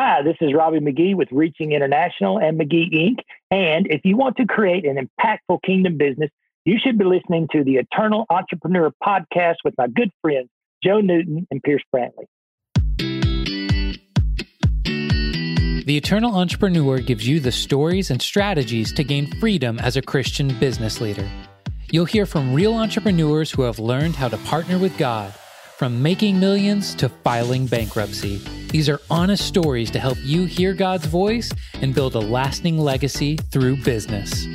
Hi, this is Robbie McGee with Reaching International and McGee Inc. And if you want to create an impactful kingdom business, you should be listening to the Eternal Entrepreneur podcast with my good friends, Joe Newton and Pierce Brantley. The Eternal Entrepreneur gives you the stories and strategies to gain freedom as a Christian business leader. You'll hear from real entrepreneurs who have learned how to partner with God, from making millions to filing bankruptcy. These are honest stories to help you hear God's voice and build a lasting legacy through business.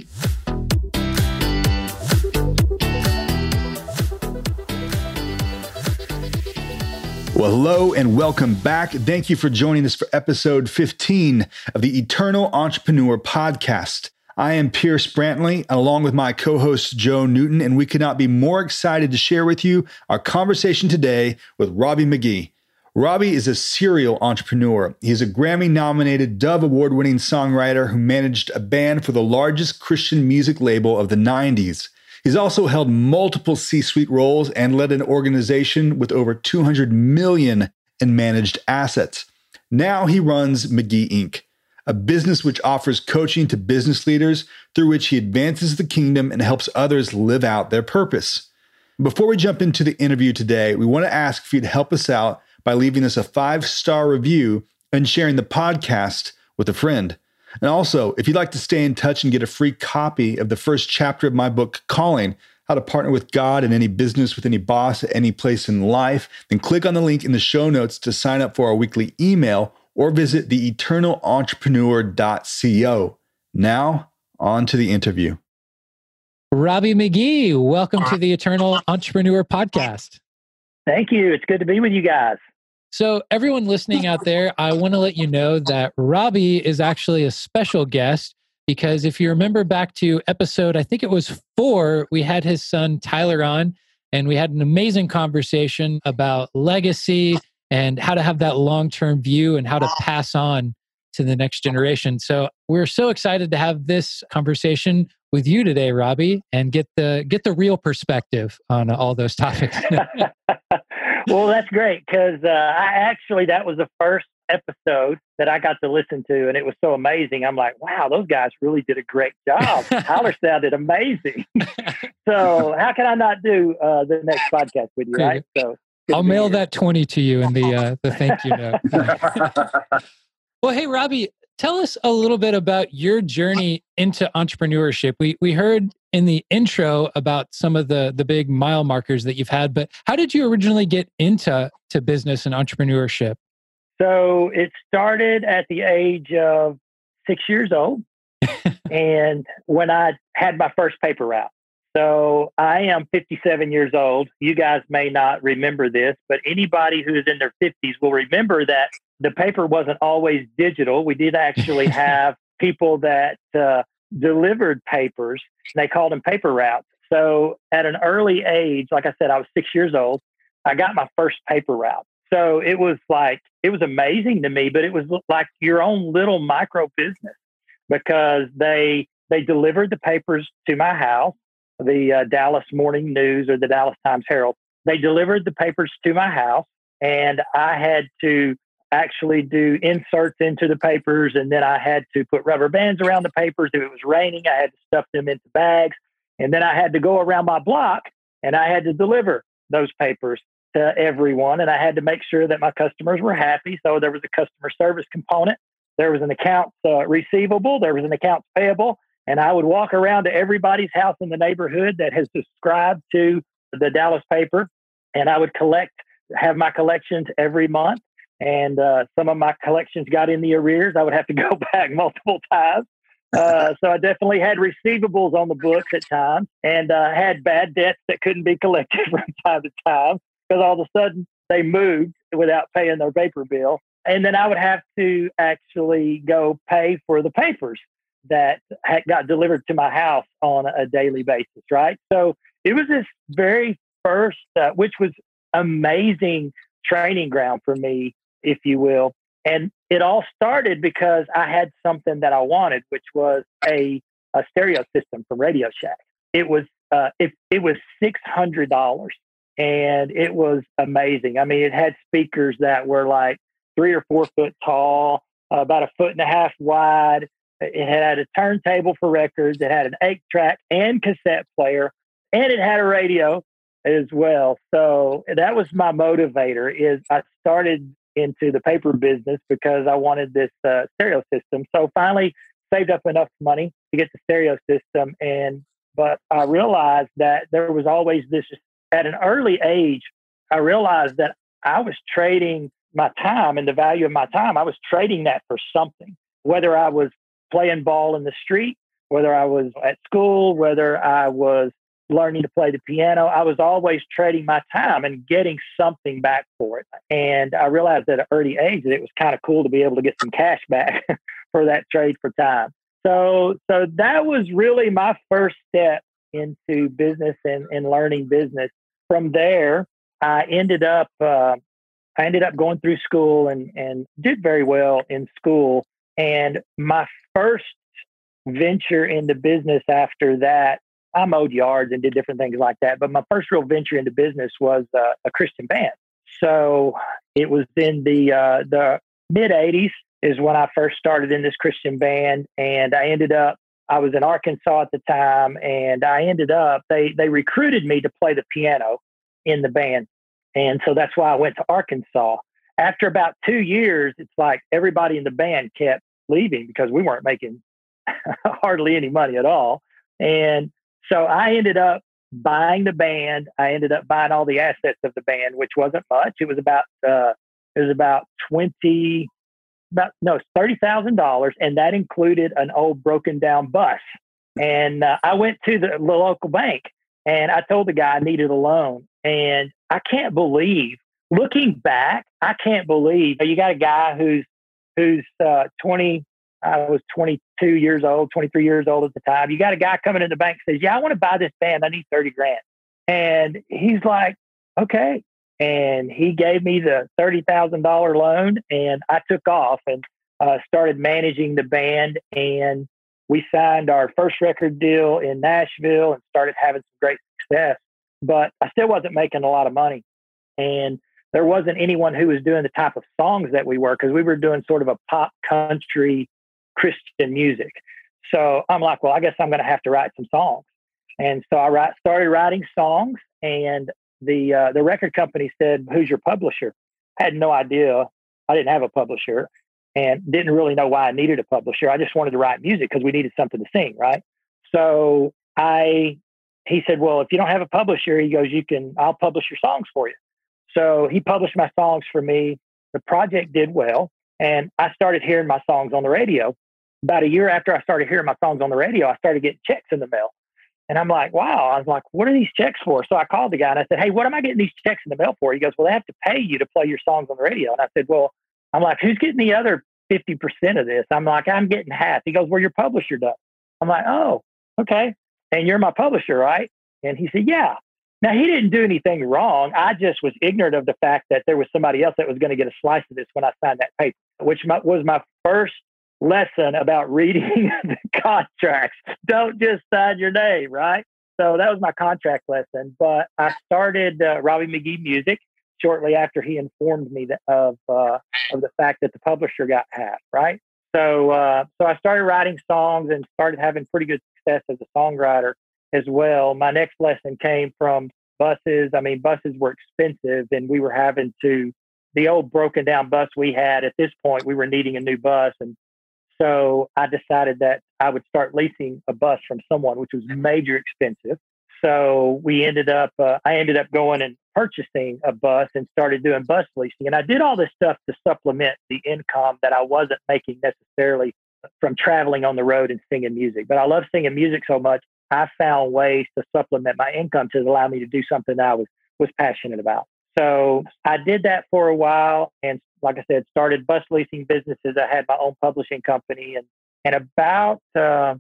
Well, hello and welcome back. Thank you for joining us for episode 15 of the Eternal Entrepreneur Podcast. I am Pierce Brantley, along with my co host Joe Newton, and we could not be more excited to share with you our conversation today with Robbie McGee. Robbie is a serial entrepreneur. He is a Grammy nominated Dove Award winning songwriter who managed a band for the largest Christian music label of the 90s. He's also held multiple C suite roles and led an organization with over 200 million in managed assets. Now he runs McGee Inc., a business which offers coaching to business leaders through which he advances the kingdom and helps others live out their purpose. Before we jump into the interview today, we want to ask for you to help us out by leaving us a five star review and sharing the podcast with a friend. And also, if you'd like to stay in touch and get a free copy of the first chapter of my book, Calling How to Partner with God in Any Business with Any Boss at Any Place in Life, then click on the link in the show notes to sign up for our weekly email or visit theeternalentrepreneur.co. Now, on to the interview. Robbie McGee, welcome to the Eternal Entrepreneur Podcast. Thank you. It's good to be with you guys. So, everyone listening out there, I want to let you know that Robbie is actually a special guest because if you remember back to episode, I think it was four, we had his son Tyler on and we had an amazing conversation about legacy and how to have that long term view and how to pass on to the next generation. So, we're so excited to have this conversation with you today, Robbie, and get the get the real perspective on all those topics. well, that's great because uh, I actually that was the first episode that I got to listen to, and it was so amazing. I'm like, wow, those guys really did a great job. Tyler sounded amazing. so how can I not do uh, the next podcast with you? Right. So I'll mail here. that twenty to you in the uh, the thank you note. well, hey, Robbie, tell us a little bit about your journey into entrepreneurship. We we heard in the intro about some of the the big mile markers that you've had, but how did you originally get into to business and entrepreneurship? So it started at the age of six years old, and when I had my first paper route. So I am 57 years old. You guys may not remember this, but anybody who is in their 50s will remember that the paper wasn't always digital. We did actually have people that uh, delivered papers. They called them paper routes. So at an early age, like I said, I was six years old. I got my first paper route. So it was like it was amazing to me, but it was like your own little micro business because they they delivered the papers to my house, the uh, Dallas Morning News or the Dallas Times Herald. They delivered the papers to my house, and I had to actually do inserts into the papers and then I had to put rubber bands around the papers. If it was raining, I had to stuff them into bags. And then I had to go around my block and I had to deliver those papers to everyone. And I had to make sure that my customers were happy. So there was a customer service component. There was an accounts uh, receivable. There was an accounts payable. And I would walk around to everybody's house in the neighborhood that has subscribed to the Dallas paper. And I would collect, have my collections every month and uh, some of my collections got in the arrears. I would have to go back multiple times. Uh, so I definitely had receivables on the books at times, and uh, had bad debts that couldn't be collected from time to time because all of a sudden they moved without paying their paper bill, and then I would have to actually go pay for the papers that had got delivered to my house on a daily basis. Right, so it was this very first, uh, which was amazing training ground for me if you will. And it all started because I had something that I wanted, which was a, a stereo system from Radio Shack. It was uh, it, it was six hundred dollars, and it was amazing. I mean, it had speakers that were like three or four foot tall. about a foot and a half wide. It had a turntable for records. It had an eight track and cassette player, and it had a radio as well. So that was my motivator. Is I started into the paper business because I wanted this uh, stereo system. So finally saved up enough money to get the stereo system, and but I realized that there was always this at an early age. I realized that I was trading my time and the value of my time. I was trading that for something, whether I was playing ball in the street, whether I was at school, whether I was learning to play the piano. I was always trading my time and getting something back for it. And I realized at an early age that it was kind of cool to be able to get some cash back for that trade for time. So, so that was really my first step into business and, and learning business. From there, I ended up uh, I ended up going through school and and did very well in school. And my first venture into business after that, I mowed yards and did different things like that. But my first real venture into business was uh, a Christian band. So it was in the uh, the mid '80s is when I first started in this Christian band, and I ended up. I was in Arkansas at the time, and I ended up. They they recruited me to play the piano in the band, and so that's why I went to Arkansas. After about two years, it's like everybody in the band kept leaving because we weren't making hardly any money at all. And so I ended up buying the band. I ended up buying all the assets of the band, which wasn't much. It was about uh, it was about twenty, about no thirty thousand dollars, and that included an old broken down bus. And uh, I went to the, the local bank and I told the guy I needed a loan, and I can't believe, looking back, I can't believe you got a guy who's who's uh, 20. I was 22 years old, 23 years old at the time. You got a guy coming in the bank says, "Yeah, I want to buy this band. I need 30 grand," and he's like, "Okay." And he gave me the thirty thousand dollar loan, and I took off and uh, started managing the band. And we signed our first record deal in Nashville and started having some great success but I still wasn't making a lot of money. And there wasn't anyone who was doing the type of songs that we were because we were doing sort of a pop country Christian music. So I'm like, well, I guess I'm going to have to write some songs. And so I write, started writing songs, and the uh, the record company said, "Who's your publisher?" I had no idea. I didn't have a publisher, and didn't really know why I needed a publisher. I just wanted to write music because we needed something to sing, right? So I he said, Well, if you don't have a publisher, he goes, You can, I'll publish your songs for you. So he published my songs for me. The project did well. And I started hearing my songs on the radio. About a year after I started hearing my songs on the radio, I started getting checks in the mail. And I'm like, wow. I was like, what are these checks for? So I called the guy and I said, hey, what am I getting these checks in the mail for? He goes, well, they have to pay you to play your songs on the radio. And I said, well, I'm like, who's getting the other 50% of this? I'm like, I'm getting half. He goes, well, your publisher does. I'm like, oh, okay and you're my publisher, right? And he said, yeah. Now, he didn't do anything wrong. I just was ignorant of the fact that there was somebody else that was going to get a slice of this when I signed that paper, which was my first lesson about reading the contracts. Don't just sign your name, right? So that was my contract lesson. But I started uh, Robbie McGee Music shortly after he informed me that, of uh, of the fact that the publisher got half, right? So uh, so I started writing songs and started having pretty good success as a songwriter as well. My next lesson came from buses. I mean, buses were expensive, and we were having to the old broken down bus we had. At this point, we were needing a new bus, and so I decided that I would start leasing a bus from someone, which was major expensive. So we ended up, uh, I ended up going and purchasing a bus and started doing bus leasing. And I did all this stuff to supplement the income that I wasn't making necessarily from traveling on the road and singing music. But I love singing music so much, I found ways to supplement my income to allow me to do something that I was was passionate about. So I did that for a while, and like I said, started bus leasing businesses. I had my own publishing company, and and about uh,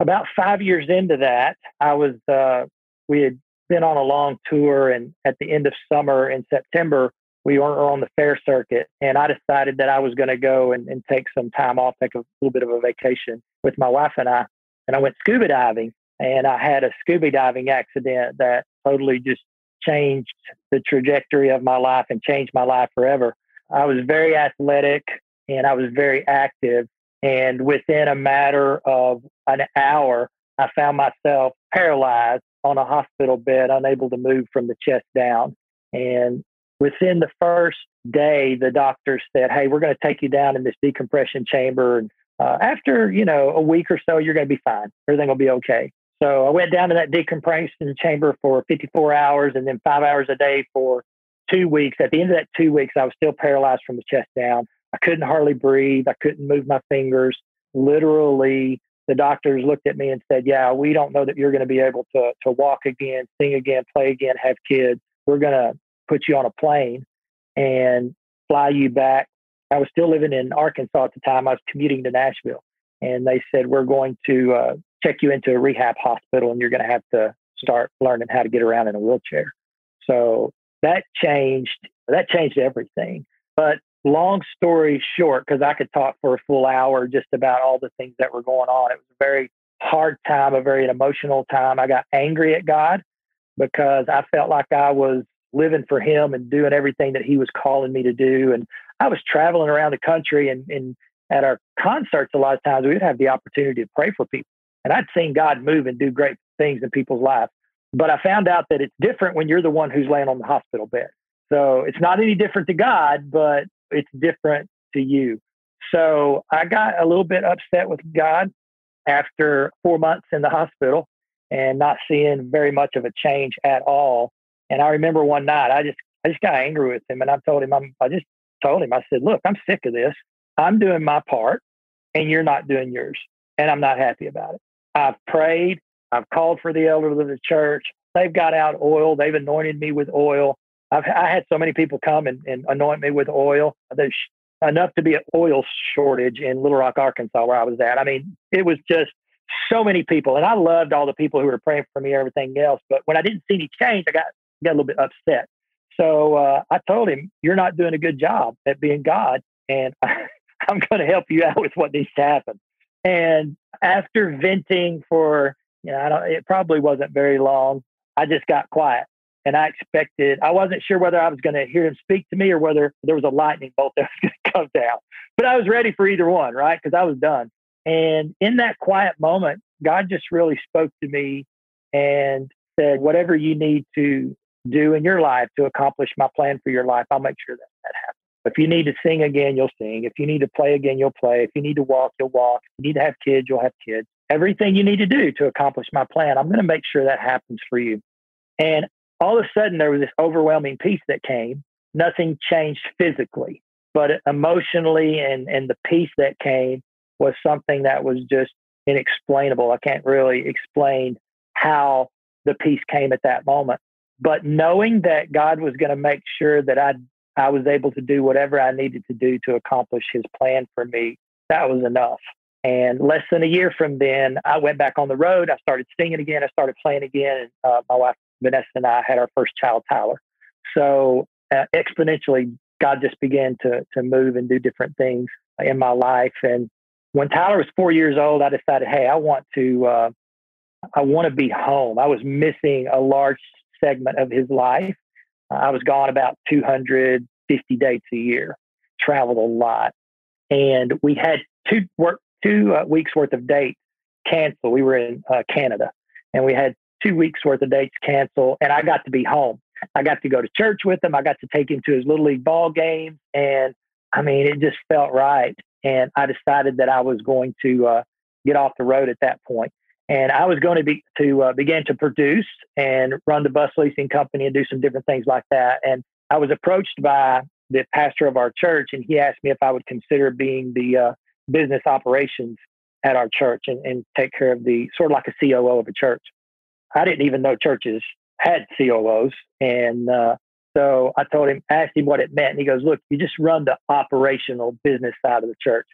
about five years into that, I was uh, we had been on a long tour, and at the end of summer in September, we were on the fair circuit, and I decided that I was going to go and, and take some time off, take a little bit of a vacation with my wife and I. And I went scuba diving, and I had a scuba diving accident that totally just changed the trajectory of my life and changed my life forever. I was very athletic. and I was very active. And within a matter of an hour, I found myself paralyzed on a hospital bed, unable to move from the chest down. And within the first day, the doctor said, Hey, we're going to take you down in this decompression chamber. And uh, after, you know, a week or so, you're going to be fine. Everything will be okay. So I went down to that decompression chamber for 54 hours and then five hours a day for two weeks. At the end of that two weeks, I was still paralyzed from the chest down. I couldn't hardly breathe. I couldn't move my fingers. Literally, the doctors looked at me and said, Yeah, we don't know that you're going to be able to, to walk again, sing again, play again, have kids. We're going to put you on a plane and fly you back. I was still living in Arkansas at the time. I was commuting to Nashville. And they said, We're going to uh, check you into a rehab hospital and you're going to have to start learning how to get around in a wheelchair. So that changed that changed everything. But long story short, because I could talk for a full hour just about all the things that were going on. It was a very hard time, a very emotional time. I got angry at God because I felt like I was living for him and doing everything that he was calling me to do. And I was traveling around the country and, and at our concerts, a lot of times we would have the opportunity to pray for people. And I'd seen God move and do great things in people's lives. But I found out that it's different when you're the one who's laying on the hospital bed. So it's not any different to God, but it's different to you. So I got a little bit upset with God after four months in the hospital and not seeing very much of a change at all. And I remember one night I just I just got angry with him and I told him I'm, I just told him I said, look, I'm sick of this. I'm doing my part and you're not doing yours, and I'm not happy about it. I've prayed. I've called for the elders of the church. They've got out oil. They've anointed me with oil. I've I had so many people come and, and anoint me with oil. There's enough to be an oil shortage in Little Rock, Arkansas, where I was at. I mean, it was just so many people, and I loved all the people who were praying for me and everything else. But when I didn't see any change, I got got a little bit upset. So uh, I told him, "You're not doing a good job at being God, and I'm going to help you out with what needs to happen." And after venting for, you know, I don't, it probably wasn't very long. I just got quiet and I expected, I wasn't sure whether I was going to hear him speak to me or whether there was a lightning bolt that was going to come down. But I was ready for either one, right? Because I was done. And in that quiet moment, God just really spoke to me and said, whatever you need to do in your life to accomplish my plan for your life, I'll make sure that that happens. If you need to sing again, you'll sing. If you need to play again, you'll play. If you need to walk, you'll walk. If you need to have kids, you'll have kids. Everything you need to do to accomplish my plan, I'm going to make sure that happens for you. And all of a sudden, there was this overwhelming peace that came. Nothing changed physically, but emotionally, and, and the peace that came was something that was just inexplainable. I can't really explain how the peace came at that moment. But knowing that God was going to make sure that I I was able to do whatever I needed to do to accomplish his plan for me. That was enough. And less than a year from then, I went back on the road. I started singing again. I started playing again. Uh, my wife, Vanessa, and I had our first child, Tyler. So uh, exponentially, God just began to, to move and do different things in my life. And when Tyler was four years old, I decided, hey, I want to, uh, I want to be home. I was missing a large segment of his life. I was gone about 250 dates a year, traveled a lot, and we had two work two uh, weeks worth of dates cancel. We were in uh, Canada, and we had two weeks worth of dates cancel, and I got to be home. I got to go to church with him. I got to take him to his little league ball games, and I mean, it just felt right. And I decided that I was going to uh, get off the road at that point and I was going to be to uh, begin to produce and run the bus leasing company and do some different things like that. And I was approached by the pastor of our church, and he asked me if I would consider being the uh, business operations at our church and, and take care of the sort of like a COO of a church. I didn't even know churches had COOs, and uh, so I told him, asked him what it meant, and he goes, "Look, you just run the operational business side of the church."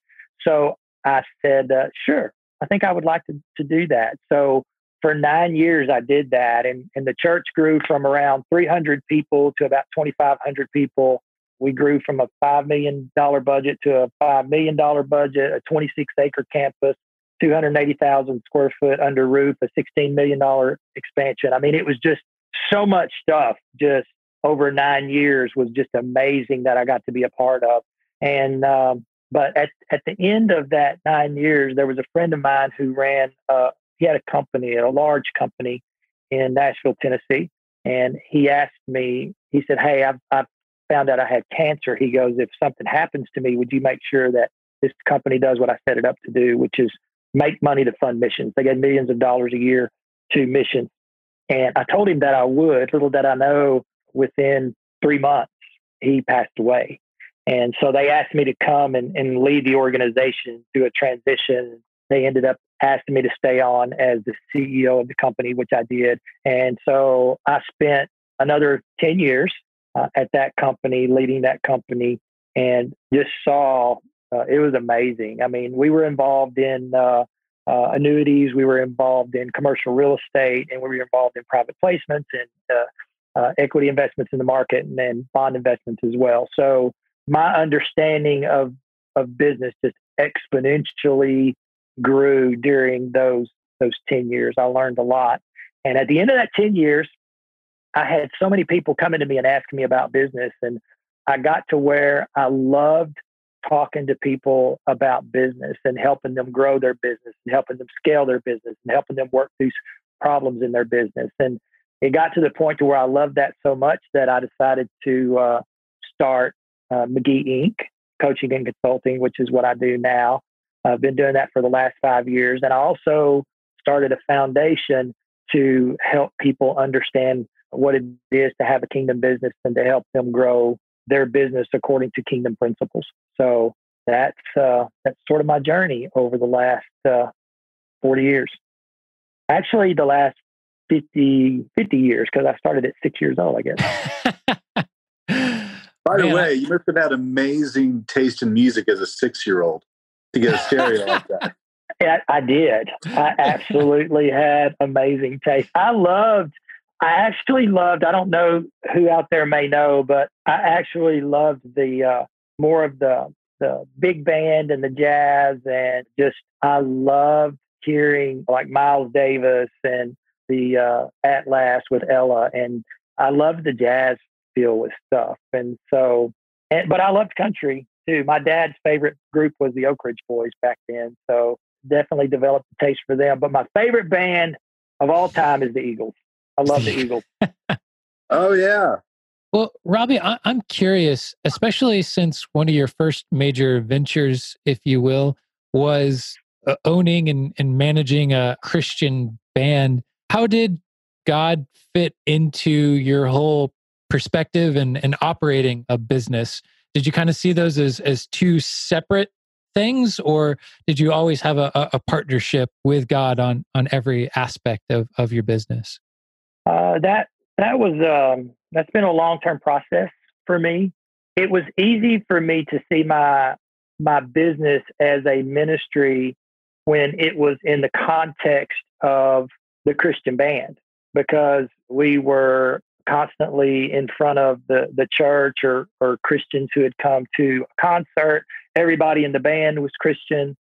So I said, uh, "Sure." I think I would like to, to do that. So for nine years, I did that. And, and the church grew from around 300 people to about 2,500 people. We grew from a $5 million budget to a $5 million budget, a 26 acre campus, 280,000 square foot under roof, a $16 million expansion. I mean, it was just so much stuff just over nine years was just amazing that I got to be a part of. And um, But at, at the end of that nine years, there was a friend of mine who ran, uh, he had a company, a large company in Nashville, Tennessee. And he asked me, he said, Hey, I've, I've found out I had cancer. He goes, If something happens to me, would you make sure that this company does what I set it up to do, which is make money to fund missions? They get millions of dollars a year to missions. And I told him that I would. Little did I know, within three months, he passed away. And so they asked me to come and, and lead the organization through a transition. They ended up asking me to stay on as the CEO of the company, which I did. And so I spent another 10 years uh, at that company, leading that company, and just saw uh, it was amazing. I mean, we were involved in uh, uh annuities, we were involved in commercial real estate, and we were involved in private placements and uh, uh, equity investments in the market and then bond investments as well. So my understanding of of business just exponentially grew during those those 10 years. I learned a lot. And at the end of that 10 years, I had so many people coming to me and asking me about business and I got to where I loved talking to people about business and helping them grow their business and helping them scale their business and helping them work through problems in their business. And it got to the point to where I loved that so much that I decided to uh, start uh, McGee Inc., coaching and consulting, which is what I do now. I've been doing that for the last five years. And I also started a foundation to help people understand what it is to have a kingdom business and to help them grow their business according to kingdom principles. So that's uh, that's sort of my journey over the last uh, 40 years. Actually, the last 50, 50 years because I started at six years old, I guess. By the way, you must have had amazing taste in music as a six year old to get a stereo like that. Yeah, I did. I absolutely had amazing taste. I loved, I actually loved, I don't know who out there may know, but I actually loved the uh, more of the the big band and the jazz and just I loved hearing like Miles Davis and the uh, Atlas with Ella and I loved the jazz feel with stuff. And so, and, but I loved country too. My dad's favorite group was the Oak Ridge Boys back then. So definitely developed a taste for them. But my favorite band of all time is the Eagles. I love the Eagles. oh, yeah. Well, Robbie, I- I'm curious, especially since one of your first major ventures, if you will, was uh, owning and, and managing a Christian band. How did God fit into your whole perspective and, and operating a business did you kind of see those as as two separate things or did you always have a, a partnership with god on on every aspect of of your business? Uh, that that was um, that's been a long-term process for me. It was easy for me to see my my business as a ministry when it was in the context of the christian band because we were constantly in front of the, the church or, or Christians who had come to a concert. Everybody in the band was Christian.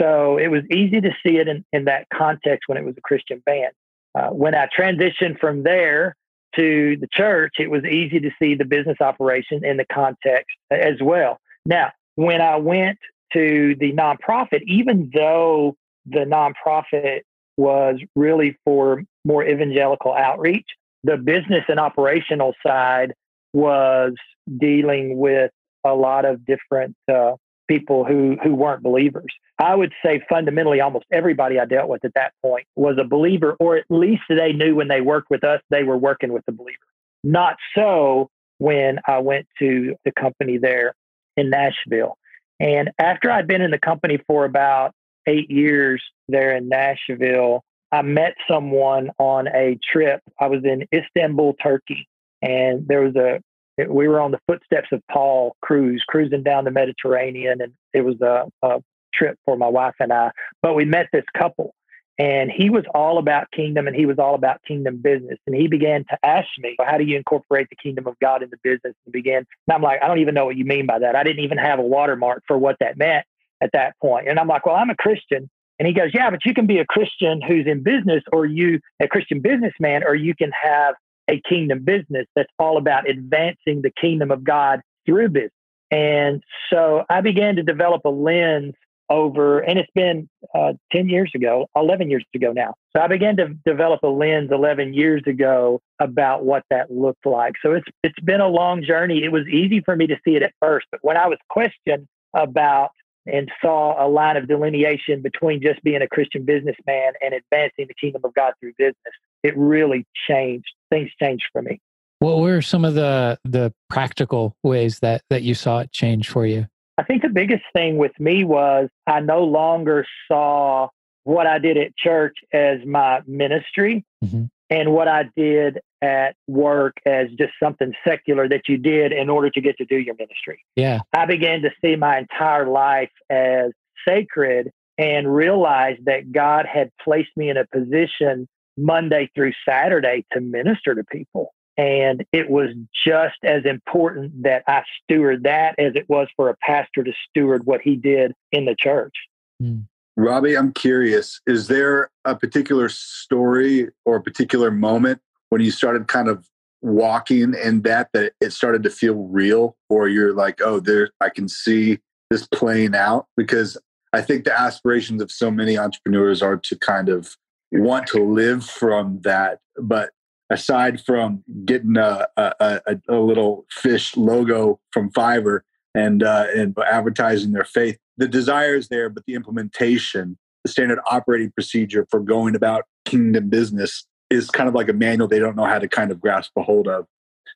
So it was easy to see it in, in that context when it was a Christian band. Uh, when I transitioned from there to the church, it was easy to see the business operation in the context as well. Now, when I went to the nonprofit, even though the nonprofit was really for more evangelical outreach, the business and operational side was dealing with a lot of different uh, people who who weren't believers. I would say fundamentally, almost everybody I dealt with at that point was a believer, or at least they knew when they worked with us, they were working with the believer. Not so when I went to the company there in Nashville. And after I'd been in the company for about eight years there in Nashville, I met someone on a trip. I was in Istanbul, Turkey, and there was a we were on the footsteps of Paul Cruise, cruising down the Mediterranean, and it was a, a trip for my wife and I. But we met this couple, and he was all about kingdom, and he was all about kingdom business. And he began to ask me, "How do you incorporate the kingdom of God into business?" And began, and I'm like, "I don't even know what you mean by that. I didn't even have a watermark for what that meant." at that point. And I'm like, well, I'm a Christian. And he goes, Yeah, but you can be a Christian who's in business, or you, a Christian businessman, or you can have a kingdom business that's all about advancing the kingdom of God through business. And so I began to develop a lens over, and it's been uh, 10 years ago, 11 years ago now. So I began to develop a lens 11 years ago about what that looked like. So it's, it's been a long journey. It was easy for me to see it at first, but when I was questioned about and saw a line of delineation between just being a Christian businessman and advancing the kingdom of God through business, it really changed. Things changed for me. What were some of the the practical ways that that you saw it change for you? I think the biggest thing with me was I no longer saw what I did at church as my ministry mm-hmm. And what I did at work as just something secular that you did in order to get to do your ministry. Yeah. I began to see my entire life as sacred and realized that God had placed me in a position Monday through Saturday to minister to people. And it was just as important that I steward that as it was for a pastor to steward what he did in the church. Mm. Robbie, I'm curious, is there a particular story or a particular moment when you started kind of walking in that that it started to feel real or you're like, oh, there I can see this playing out? Because I think the aspirations of so many entrepreneurs are to kind of want to live from that, but aside from getting a, a, a, a little fish logo from Fiverr and, uh, and advertising their faith, the desire is there, but the implementation, the standard operating procedure for going about kingdom business is kind of like a manual they don't know how to kind of grasp a hold of.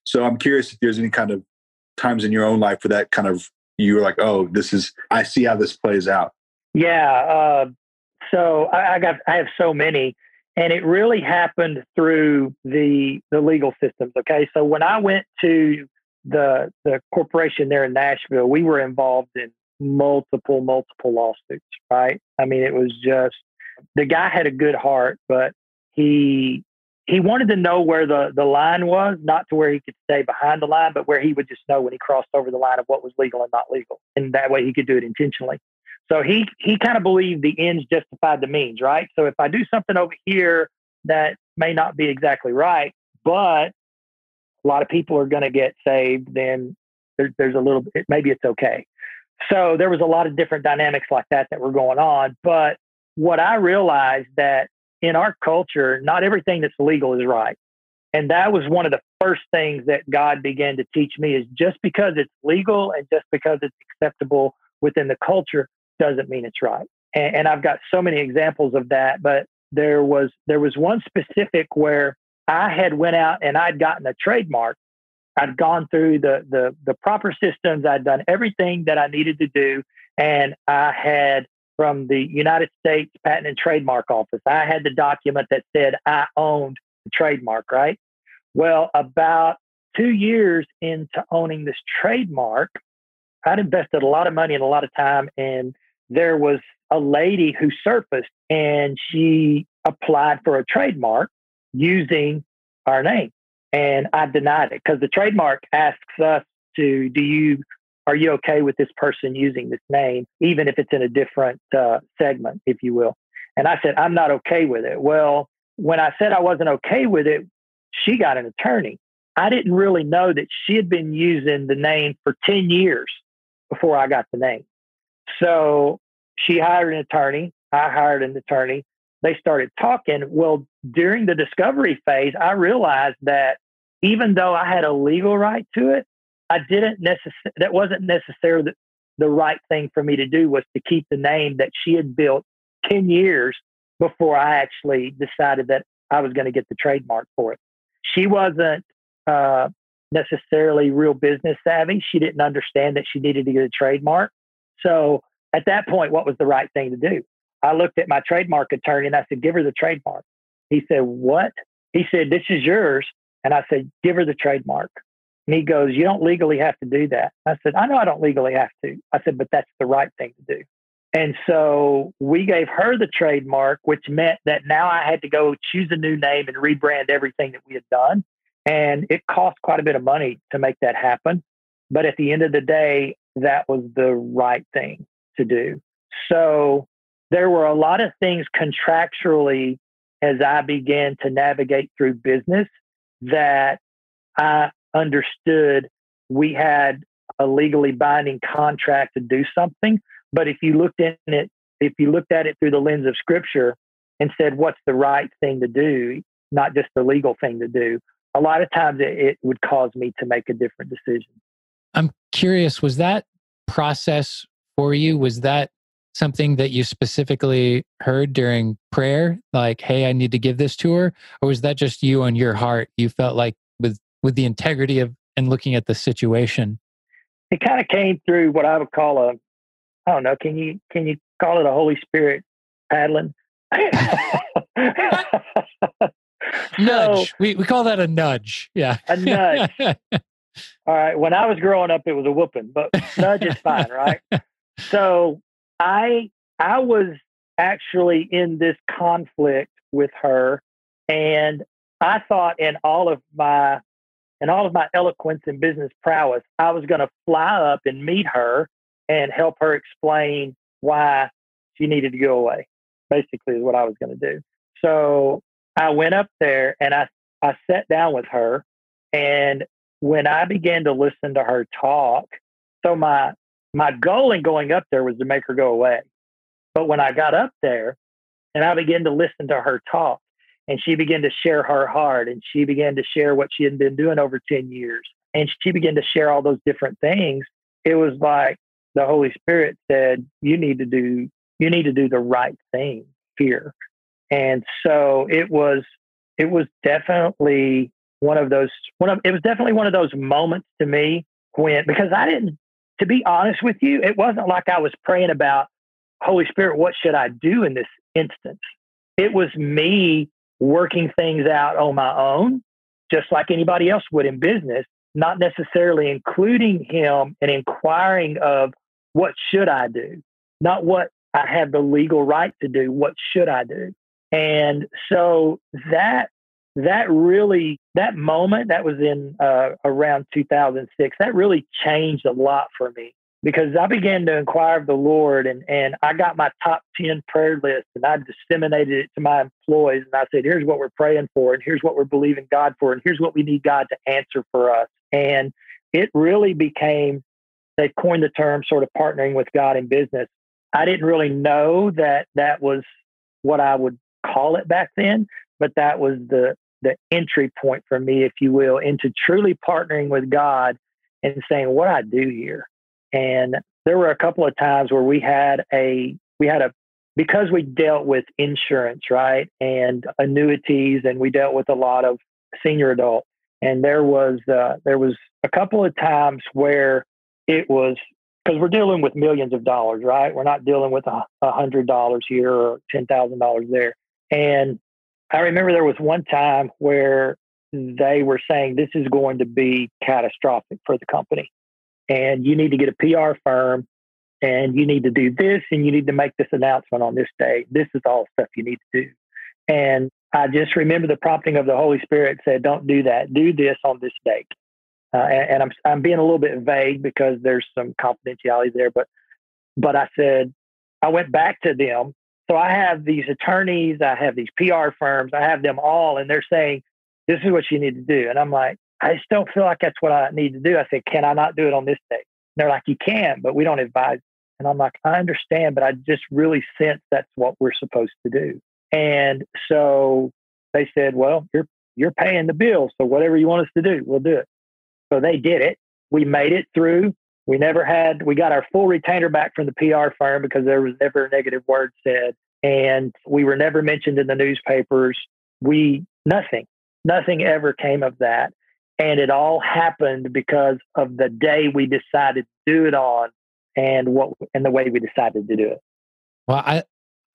So I'm curious if there's any kind of times in your own life where that kind of you were like, oh, this is I see how this plays out. Yeah. Uh, so I, I got I have so many and it really happened through the the legal systems okay so when i went to the the corporation there in nashville we were involved in multiple multiple lawsuits right i mean it was just the guy had a good heart but he he wanted to know where the the line was not to where he could stay behind the line but where he would just know when he crossed over the line of what was legal and not legal and that way he could do it intentionally so he he kind of believed the ends justified the means, right? So if I do something over here that may not be exactly right, but a lot of people are going to get saved, then there, there's a little maybe it's okay. So there was a lot of different dynamics like that that were going on. But what I realized that in our culture, not everything that's legal is right. And that was one of the first things that God began to teach me is just because it's legal and just because it's acceptable within the culture doesn't mean it's right. And, and I've got so many examples of that, but there was there was one specific where I had went out and I'd gotten a trademark. I'd gone through the the the proper systems. I'd done everything that I needed to do, and I had from the United States Patent and Trademark Office. I had the document that said I owned the trademark. Right. Well, about two years into owning this trademark, I'd invested a lot of money and a lot of time and there was a lady who surfaced and she applied for a trademark using our name. And I denied it because the trademark asks us to, do you, are you okay with this person using this name, even if it's in a different uh, segment, if you will? And I said, I'm not okay with it. Well, when I said I wasn't okay with it, she got an attorney. I didn't really know that she had been using the name for 10 years before I got the name. So she hired an attorney. I hired an attorney. They started talking. Well, during the discovery phase, I realized that even though I had a legal right to it, I didn't necessarily, that wasn't necessarily the, the right thing for me to do was to keep the name that she had built 10 years before I actually decided that I was going to get the trademark for it. She wasn't uh, necessarily real business savvy. She didn't understand that she needed to get a trademark. So at that point, what was the right thing to do? I looked at my trademark attorney and I said, give her the trademark. He said, what? He said, this is yours. And I said, give her the trademark. And he goes, you don't legally have to do that. I said, I know I don't legally have to. I said, but that's the right thing to do. And so we gave her the trademark, which meant that now I had to go choose a new name and rebrand everything that we had done. And it cost quite a bit of money to make that happen. But at the end of the day, that was the right thing to do. So there were a lot of things contractually as I began to navigate through business that I understood we had a legally binding contract to do something. But if you looked in it, if you looked at it through the lens of scripture and said, what's the right thing to do, not just the legal thing to do, a lot of times it, it would cause me to make a different decision. I'm curious, was that process for you? Was that something that you specifically heard during prayer? Like, hey, I need to give this to her? Or was that just you on your heart? You felt like with with the integrity of and looking at the situation? It kind of came through what I would call a I don't know, can you can you call it a Holy Spirit paddling? nudge. So, we we call that a nudge. Yeah. A nudge. All right. When I was growing up, it was a whooping, but nudge is fine, right? So I I was actually in this conflict with her, and I thought in all of my in all of my eloquence and business prowess, I was going to fly up and meet her and help her explain why she needed to go away. Basically, is what I was going to do. So I went up there and I I sat down with her, and when I began to listen to her talk, so my my goal in going up there was to make her go away. But when I got up there and I began to listen to her talk, and she began to share her heart, and she began to share what she had been doing over 10 years, and she began to share all those different things, it was like the Holy Spirit said, You need to do you need to do the right thing here. And so it was it was definitely one of those one of it was definitely one of those moments to me when because I didn't to be honest with you, it wasn't like I was praying about, Holy Spirit, what should I do in this instance? It was me working things out on my own, just like anybody else would in business, not necessarily including him and inquiring of what should I do, not what I have the legal right to do, what should I do? And so that that really that moment that was in uh, around 2006 that really changed a lot for me because i began to inquire of the lord and, and i got my top 10 prayer list and i disseminated it to my employees and i said here's what we're praying for and here's what we're believing god for and here's what we need god to answer for us. And it really became they coined the term sort of partnering with god in business. I didn't really know that that was what i would call it back then but that was the the entry point for me, if you will, into truly partnering with God and saying, what I do here. And there were a couple of times where we had a, we had a, because we dealt with insurance, right? And annuities, and we dealt with a lot of senior adults. And there was, uh, there was a couple of times where it was because we're dealing with millions of dollars, right? We're not dealing with a hundred dollars here or ten thousand dollars there. And I remember there was one time where they were saying this is going to be catastrophic for the company. And you need to get a PR firm and you need to do this and you need to make this announcement on this day. This is all stuff you need to do. And I just remember the prompting of the Holy Spirit said, don't do that. Do this on this date. Uh, and, and I'm, I'm being a little bit vague because there's some confidentiality there, but, but I said, I went back to them so I have these attorneys, I have these PR firms, I have them all, and they're saying, this is what you need to do. And I'm like, I just don't feel like that's what I need to do. I said, can I not do it on this day? And they're like, you can, but we don't advise. And I'm like, I understand, but I just really sense that's what we're supposed to do. And so they said, well, you're, you're paying the bill. So whatever you want us to do, we'll do it. So they did it. We made it through. We never had, we got our full retainer back from the PR firm because there was never a negative word said. And we were never mentioned in the newspapers. We, nothing, nothing ever came of that. And it all happened because of the day we decided to do it on and what, and the way we decided to do it. Well, I,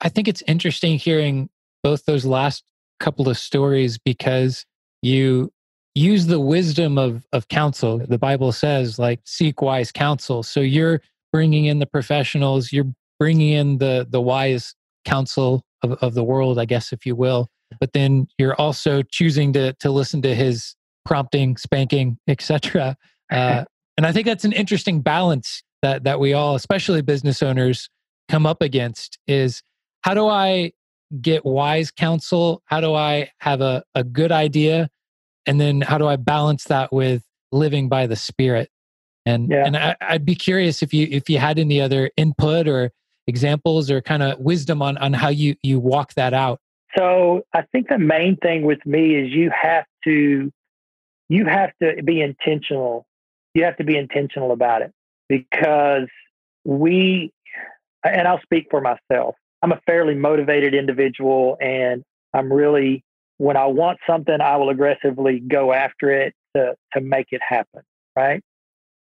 I think it's interesting hearing both those last couple of stories because you use the wisdom of of counsel. The bible says like seek wise counsel. So you're bringing in the professionals you're bringing in the the wise counsel of, of the world i guess if you will. But then you're also choosing to to listen to his prompting spanking etc uh, and i think that's an interesting balance that that we all especially business owners come up against is how do i get wise counsel? How do i have a, a good idea and then how do I balance that with living by the Spirit? And Yeah. and I, I'd be curious if you if you had any other input or examples or kind of wisdom on on how you you walk that out. So I think the main thing with me is you have to you have to be intentional. You have to be intentional about it because we and I'll speak for myself. I'm a fairly motivated individual and I'm really when I want something I will aggressively go after it to to make it happen, right?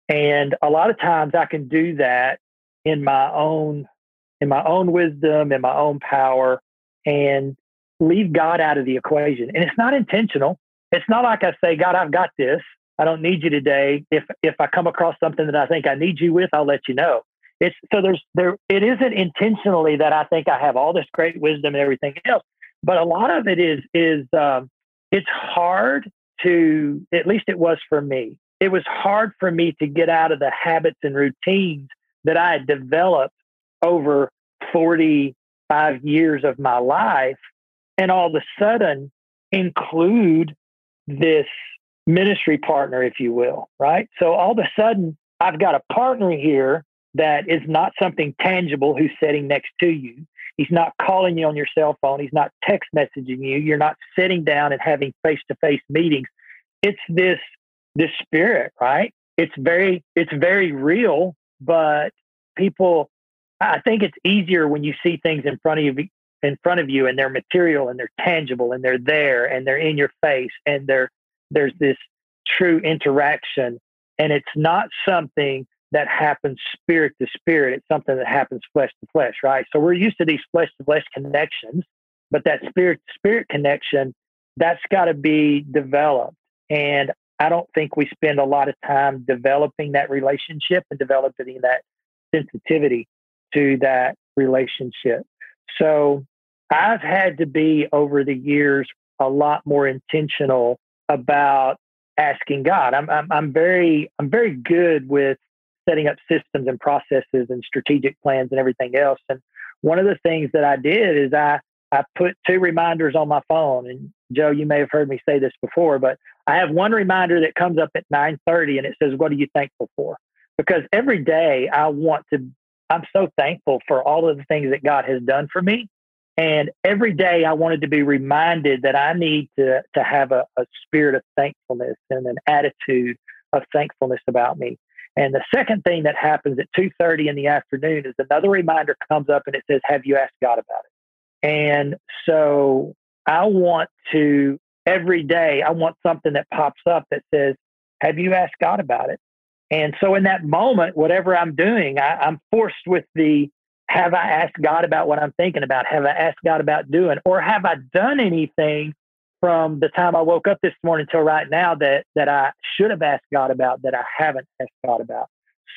And a lot of times I can do that in my own in my own wisdom, in my own power and leave God out of the equation. And it's not intentional. It's not like I say, God, I've got this. I don't need you today. If if I come across something that I think I need you with, I'll let you know. It's so there's there it isn't intentionally that I think I have all this great wisdom and everything else, but a lot of it is is um, it's hard to at least it was for me. It was hard for me to get out of the habits and routines that I had developed over 45 years of my life and all of a sudden include this ministry partner, if you will, right? So all of a sudden, I've got a partner here that is not something tangible who's sitting next to you. He's not calling you on your cell phone. He's not text messaging you. You're not sitting down and having face to face meetings. It's this this spirit, right? It's very it's very real, but people I think it's easier when you see things in front of you in front of you and they're material and they're tangible and they're there and they're in your face and they're there's this true interaction and it's not something that happens spirit to spirit. It's something that happens flesh to flesh right? So we're used to these flesh to flesh connections but that spirit to spirit connection that's got to be developed. And i don't think we spend a lot of time developing that relationship and developing that sensitivity to that relationship. So I've had to be over the years a lot more intentional about asking God. I'm, I'm, I'm very, I'm very good with setting up systems and processes and strategic plans and everything else. And one of the things that I did is I, I put two reminders on my phone. And Joe, you may have heard me say this before, but I have one reminder that comes up at 9:30 and it says, "What are you thankful for?" Because every day I want to I'm so thankful for all of the things that God has done for me. And every day I wanted to be reminded that I need to, to have a, a spirit of thankfulness and an attitude of thankfulness about me. And the second thing that happens at 2:30 in the afternoon is another reminder comes up and it says, Have you asked God about it? And so I want to every day, I want something that pops up that says, Have you asked God about it? And so in that moment, whatever I'm doing, I, I'm forced with the have I asked God about what I'm thinking about? Have I asked God about doing? Or have I done anything from the time I woke up this morning till right now that that I should have asked God about that I haven't asked God about?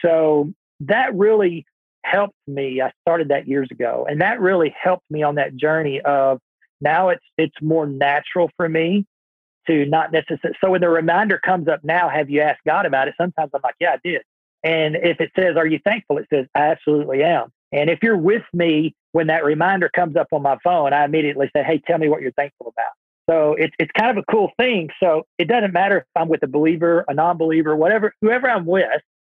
So that really helped me. I started that years ago, and that really helped me on that journey of now it's it's more natural for me to not necessarily. So when the reminder comes up now, have you asked God about it? Sometimes I'm like, yeah, I did. And if it says, are you thankful? It says, I absolutely am. And if you're with me when that reminder comes up on my phone, I immediately say, hey, tell me what you're thankful about. So it's it's kind of a cool thing. So it doesn't matter if I'm with a believer, a non-believer, whatever, whoever I'm with.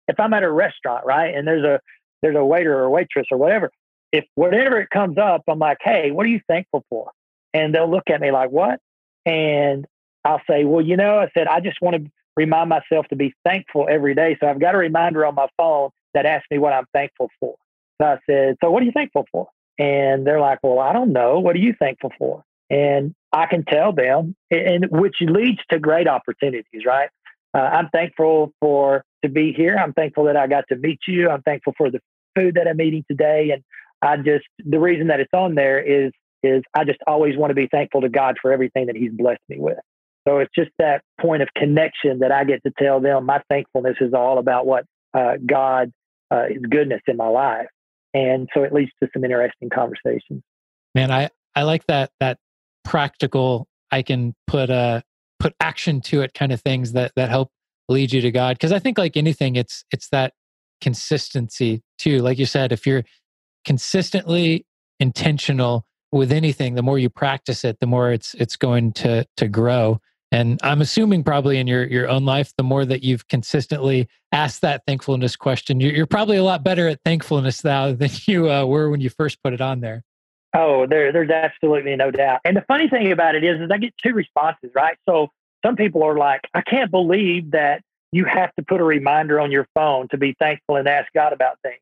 If I'm at a restaurant, right, and there's a there's a waiter or waitress or whatever, if whatever it comes up, I'm like, hey, what are you thankful for? And they'll look at me like, what? And I'll say, well, you know, I said, I just want to remind myself to be thankful every day. So I've got a reminder on my phone that asks me what I'm thankful for. So I said, so what are you thankful for? And they're like, well, I don't know. What are you thankful for? And I can tell them, and which leads to great opportunities, right? Uh, I'm thankful for to be here. I'm thankful that I got to meet you. I'm thankful for the food that I'm eating today. And I just the reason that it's on there is is I just always want to be thankful to God for everything that He's blessed me with. So it's just that point of connection that I get to tell them my thankfulness is all about what uh, God, uh, goodness in my life. And so it leads to some interesting conversations. Man, I, I like that, that practical, I can put a, put action to it kind of things that, that help lead you to God. Cause I think like anything, it's, it's that consistency too. Like you said, if you're consistently intentional with anything, the more you practice it, the more it's, it's going to, to grow And I'm assuming probably in your, your own life, the more that you've consistently asked that thankfulness question, you're, you're probably a lot better at thankfulness now than you uh, were when you first put it on there. Oh, there, there's absolutely no doubt. And the funny thing about it is, is I get two responses, right? So some people are like, I can't believe that you have to put a reminder on your phone to be thankful and ask God about things.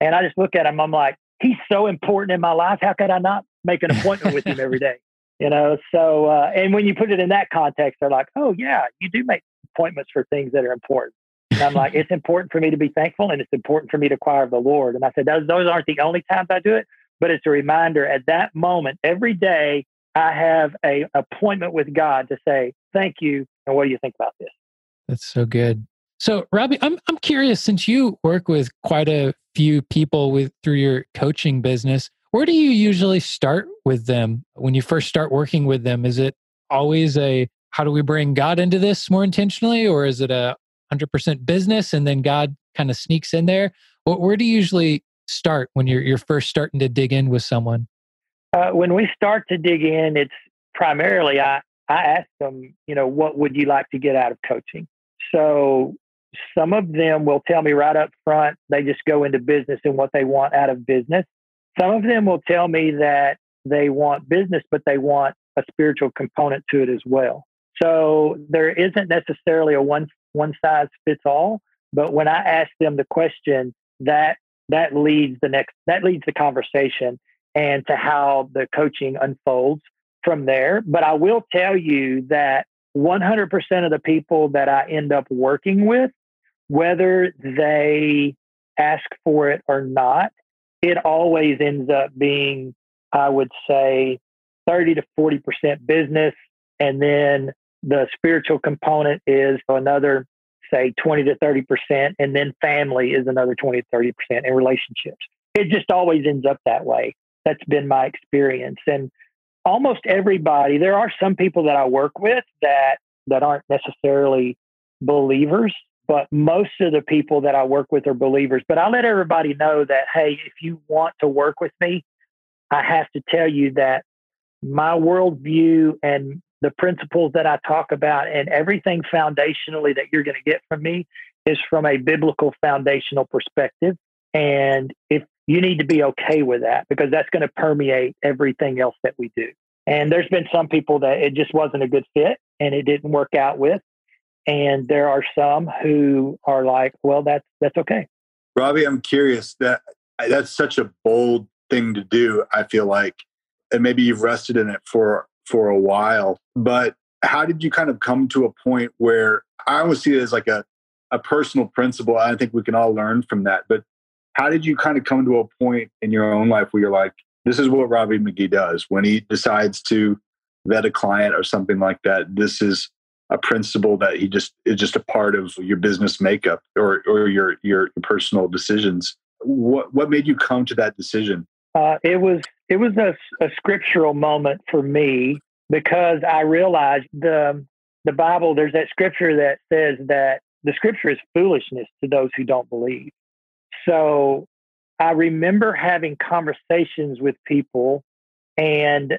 And I just look at him, I'm like, he's so important in my life. How could I not make an appointment with him every day? You know, so, uh, and when you put it in that context, they're like, oh, yeah, you do make appointments for things that are important. And I'm like, it's important for me to be thankful and it's important for me to acquire the Lord. And I said, those, those aren't the only times I do it, but it's a reminder at that moment, every day, I have a appointment with God to say, thank you. And what do you think about this? That's so good. So, Robbie, I'm I'm curious since you work with quite a few people with through your coaching business, where do you usually start with them when you first start working with them? Is it always a how do we bring God into this more intentionally or is it a 100% business and then God kind of sneaks in there? Where do you usually start when you're you're first starting to dig in with someone? Uh, when we start to dig in, it's primarily I I ask them, you know, what would you like to get out of coaching? So some of them will tell me right up front they just go into business and what they want out of business. Some of them will tell me that they want business, but they want a spiritual component to it as well. So there isn't necessarily a one one size fits all. But when I ask them the question, that that leads the next that leads the conversation and to how the coaching unfolds from there. But I will tell you that 100% of the people that I end up working with, whether they ask for it or not, it always ends up being, I would say, 30 to 40% business. And then the spiritual component is another, say, 20 to 30%. And then family is another 20 to 30% in relationships. It just always ends up that way. That's been my experience. And almost everybody, there are some people that I work with that, that aren't necessarily believers, but most of the people that I work with are believers. But I let everybody know that, hey, if you want to work with me, I have to tell you that my worldview and the principles that I talk about and everything foundationally that you're going to get from me is from a biblical foundational perspective. And if you need to be okay with that because that's going to permeate everything else that we do. And there's been some people that it just wasn't a good fit and it didn't work out with. And there are some who are like, well, that's that's okay. Robbie, I'm curious that that's such a bold thing to do. I feel like, and maybe you've rested in it for for a while. But how did you kind of come to a point where I always see it as like a a personal principle? I think we can all learn from that. But how did you kind of come to a point in your own life where you're like, this is what Robbie McGee does when he decides to vet a client or something like that? This is a principle that he just is just a part of your business makeup or or your your personal decisions. What what made you come to that decision? Uh, it was it was a, a scriptural moment for me because I realized the the Bible. There's that scripture that says that the scripture is foolishness to those who don't believe. So I remember having conversations with people and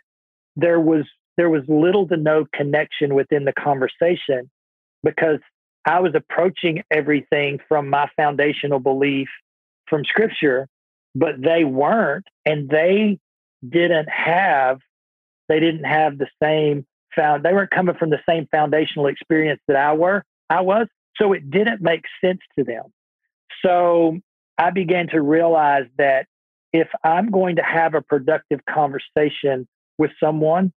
there was there was little to no connection within the conversation because I was approaching everything from my foundational belief from scripture, but they weren't and they didn't have they didn't have the same found they weren't coming from the same foundational experience that I were I was. So it didn't make sense to them. So I began to realize that if I'm going to have a productive conversation with someone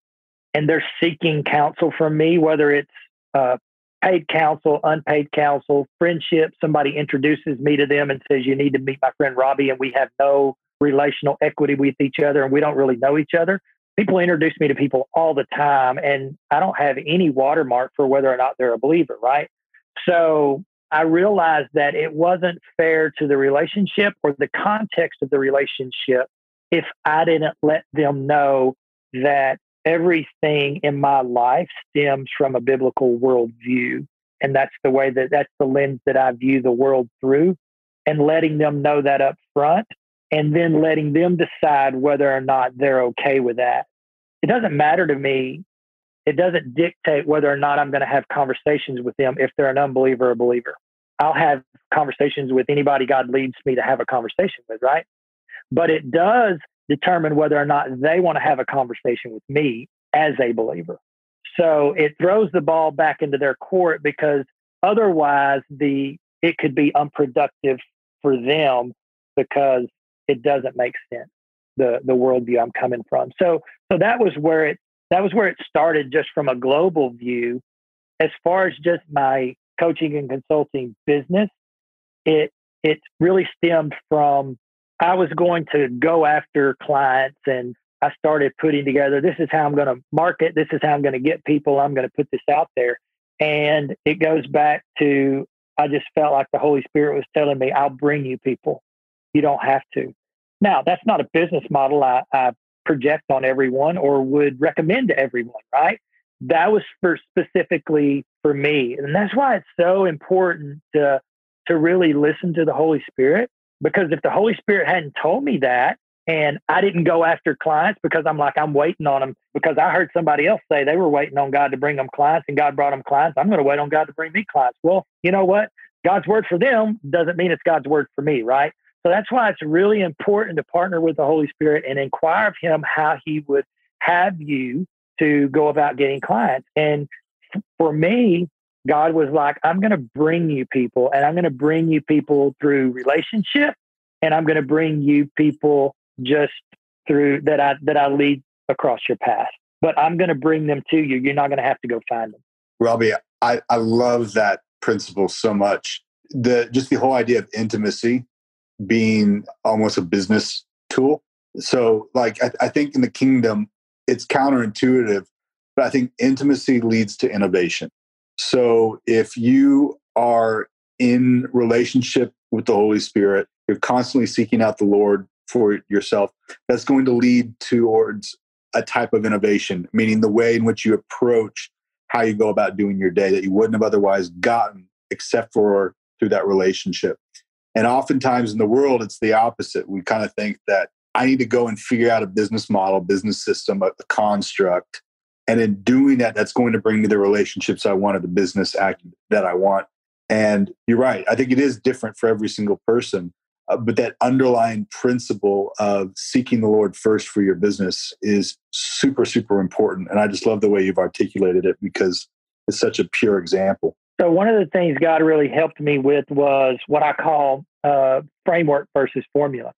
and they're seeking counsel from me, whether it's uh, paid counsel, unpaid counsel, friendship, somebody introduces me to them and says, You need to meet my friend Robbie, and we have no relational equity with each other and we don't really know each other. People introduce me to people all the time, and I don't have any watermark for whether or not they're a believer, right? So I realized that it wasn't fair to the relationship or the context of the relationship if I didn't let them know that everything in my life stems from a biblical worldview. And that's the way that that's the lens that I view the world through. And letting them know that up front and then letting them decide whether or not they're okay with that. It doesn't matter to me it doesn't dictate whether or not I'm going to have conversations with them if they're an unbeliever or a believer. I'll have conversations with anybody God leads me to have a conversation with, right? But it does determine whether or not they want to have a conversation with me as a believer. So it throws the ball back into their court because otherwise the it could be unproductive for them because it doesn't make sense the the worldview I'm coming from. So so that was where it that was where it started just from a global view. As far as just my coaching and consulting business, it it really stemmed from I was going to go after clients and I started putting together this is how I'm going to market, this is how I'm going to get people, I'm going to put this out there. And it goes back to I just felt like the Holy Spirit was telling me, I'll bring you people. You don't have to. Now, that's not a business model I, I project on everyone or would recommend to everyone, right? That was for specifically for me. And that's why it's so important to, to really listen to the Holy Spirit. Because if the Holy Spirit hadn't told me that, and I didn't go after clients because I'm like, I'm waiting on them because I heard somebody else say they were waiting on God to bring them clients and God brought them clients. I'm going to wait on God to bring me clients. Well, you know what? God's word for them doesn't mean it's God's word for me, right? So that's why it's really important to partner with the Holy Spirit and inquire of Him how He would have you to go about getting clients. And for me, God was like, I'm going to bring you people, and I'm going to bring you people through relationship, and I'm going to bring you people just through that I that I lead across your path. But I'm going to bring them to you. You're not going to have to go find them. Robbie, I, I love that principle so much. The just the whole idea of intimacy being almost a business tool. So, like, I, I think in the kingdom, it's counterintuitive, but I think intimacy leads to innovation. So, if you are in relationship with the Holy Spirit, you're constantly seeking out the Lord for yourself, that's going to lead towards a type of innovation, meaning the way in which you approach how you go about doing your day that you wouldn't have otherwise gotten except for through that relationship. And oftentimes in the world, it's the opposite. We kind of think that I need to go and figure out a business model, business system, a, construct. And in doing that, that's going to bring me the relationships I want the business act that I want. And you're right. I think it is different for every single person. Uh, but that underlying principle of seeking the Lord first for your business is super, super important. And I just love the way you've articulated it because it's such a pure example. So one of the things God really helped me with was what I call uh, framework versus formula.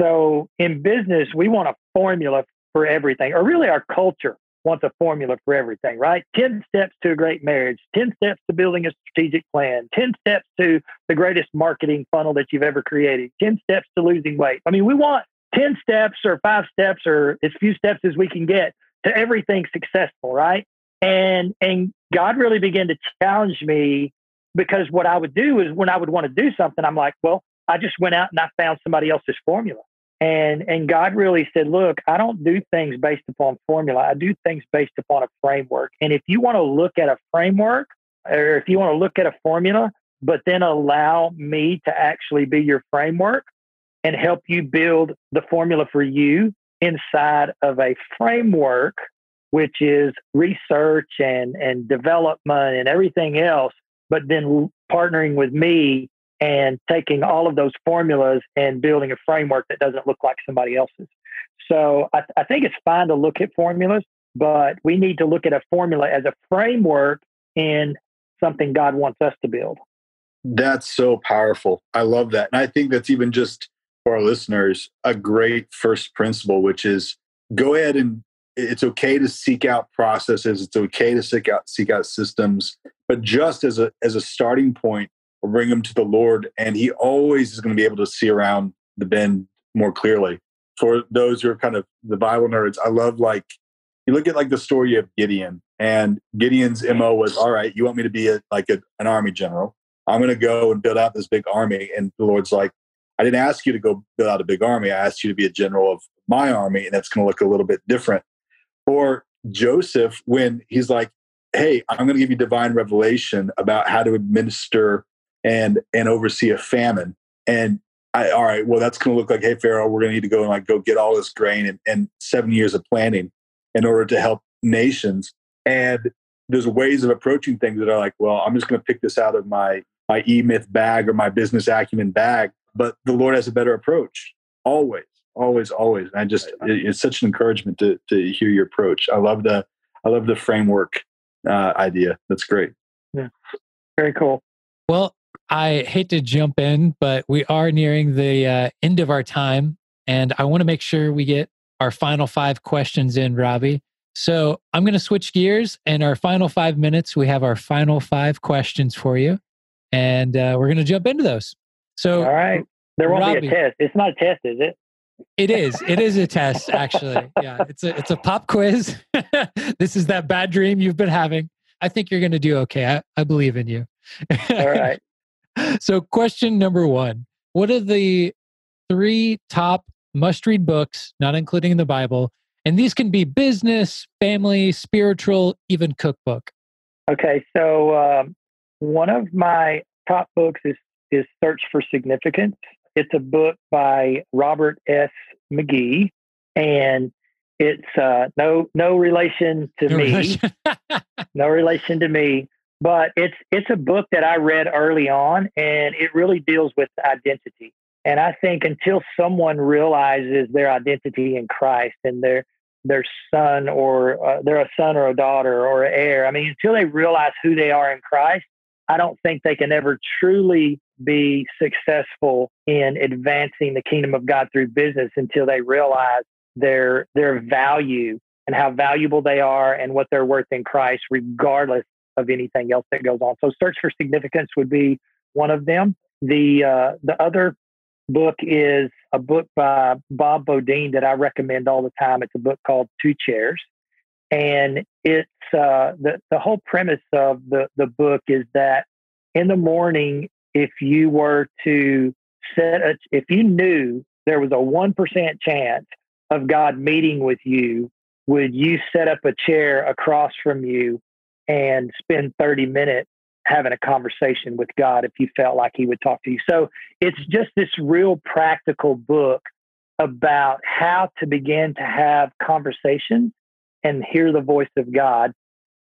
So in business, we want a formula for everything, or really our culture wants a formula for everything, right? 10 steps to a great marriage, 10 steps to building a strategic plan, 10 steps to the greatest marketing funnel that you've ever created, 10 steps to losing weight. I mean, we want 10 steps or five steps or as few steps as we can get to everything successful, right? And and God really began to challenge me because what I would do is when I would want to do something, I'm like, well, I just went out and I found somebody else's formula. And and God really said, look, I don't do things based upon formula. I do things based upon a framework. And if you want to look at a framework or if you want to look at a formula, but then allow me to actually be your framework and help you build the formula for you inside of a framework which is research and, and development and everything else, but then partnering with me and taking all of those formulas and building a framework that doesn't look like somebody else's. So I, I think it's fine to look at formulas, but we need to look at a formula as a framework in something God wants us to build. That's so powerful. I love that. And I think that's even just for our listeners a great first principle, which is go ahead and it's okay to seek out processes it's okay to seek out seek out systems but just as a as a starting point we'll bring them to the lord and he always is going to be able to see around the bend more clearly. For those who are kind of the bible nerds i love like you look at like the story of gideon and gideon's mo was all right you want me to be a, like a, an army general? I'm going to go and build out this big army and the lord's like i didn't ask you to go build out a big army. I asked you to be a general of my army and that's going to look a little bit different. Or Joseph, when he's like, hey, I'm going to give you divine revelation about how to administer and and oversee a famine. And I, all right, well, that's going to look like, hey, Pharaoh, we're going to need to go and like go get all this grain and, and seven years of planning in order to help nations. And there's ways of approaching things that are like, well, I'm just going to pick this out of my my e myth bag or my business acumen bag. But the Lord has a better approach always, always, always. And I just it, it's such an encouragement to to hear your approach. I love the I love the framework uh, idea. That's great. Yeah, very cool. Well, I hate to jump in, but we are nearing the uh, end of our time, and I want to make sure we get our final five questions in, Robbie. So I'm going to switch gears, and our final five minutes, we have our final five questions for you, and uh, we're going to jump into those. So, all right, there won't Robbie, be a test. It's not a test, is it? It is. It is a test, actually. Yeah, it's a it's a pop quiz. this is that bad dream you've been having. I think you're going to do okay. I, I believe in you. All right. so, question number one: What are the three top must-read books, not including the Bible, and these can be business, family, spiritual, even cookbook? Okay, so um, one of my top books is is Search for Significance. It's a book by Robert S. McGee, and it's uh, no no relation to no me, relation. no relation to me. But it's it's a book that I read early on, and it really deals with identity. And I think until someone realizes their identity in Christ and their their son or uh, they're a son or a daughter or an heir. I mean, until they realize who they are in Christ, I don't think they can ever truly be successful in advancing the kingdom of God through business until they realize their their value and how valuable they are and what they're worth in Christ, regardless of anything else that goes on. So, search for significance would be one of them. The uh, the other book is a book by Bob Beaudine that I recommend all the time. It's a book called Two Chairs, and it's uh, the the whole premise of the the book is that in the morning if you were to set a, if you knew there was a 1% chance of God meeting with you, would you set up a chair across from you and spend 30 minutes having a conversation with God if you felt like He would talk to you? So it's just this real practical book about how to begin to have conversations and hear the voice of God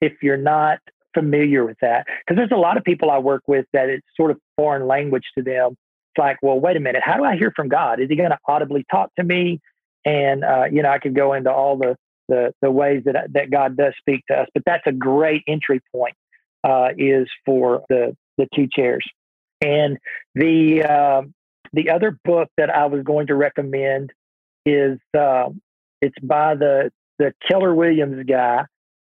if you're not familiar with that because there's a lot of people I work with that it's sort of foreign language to them. It's like, well, wait a minute, how do I hear from God? Is He going to audibly talk to me? And uh, you know, I could go into all the the, the ways that that God does speak to us, but that's a great entry point. Uh, is for the the two chairs, and the uh, the other book that I was going to recommend is uh, it's by the the Keller Williams guy,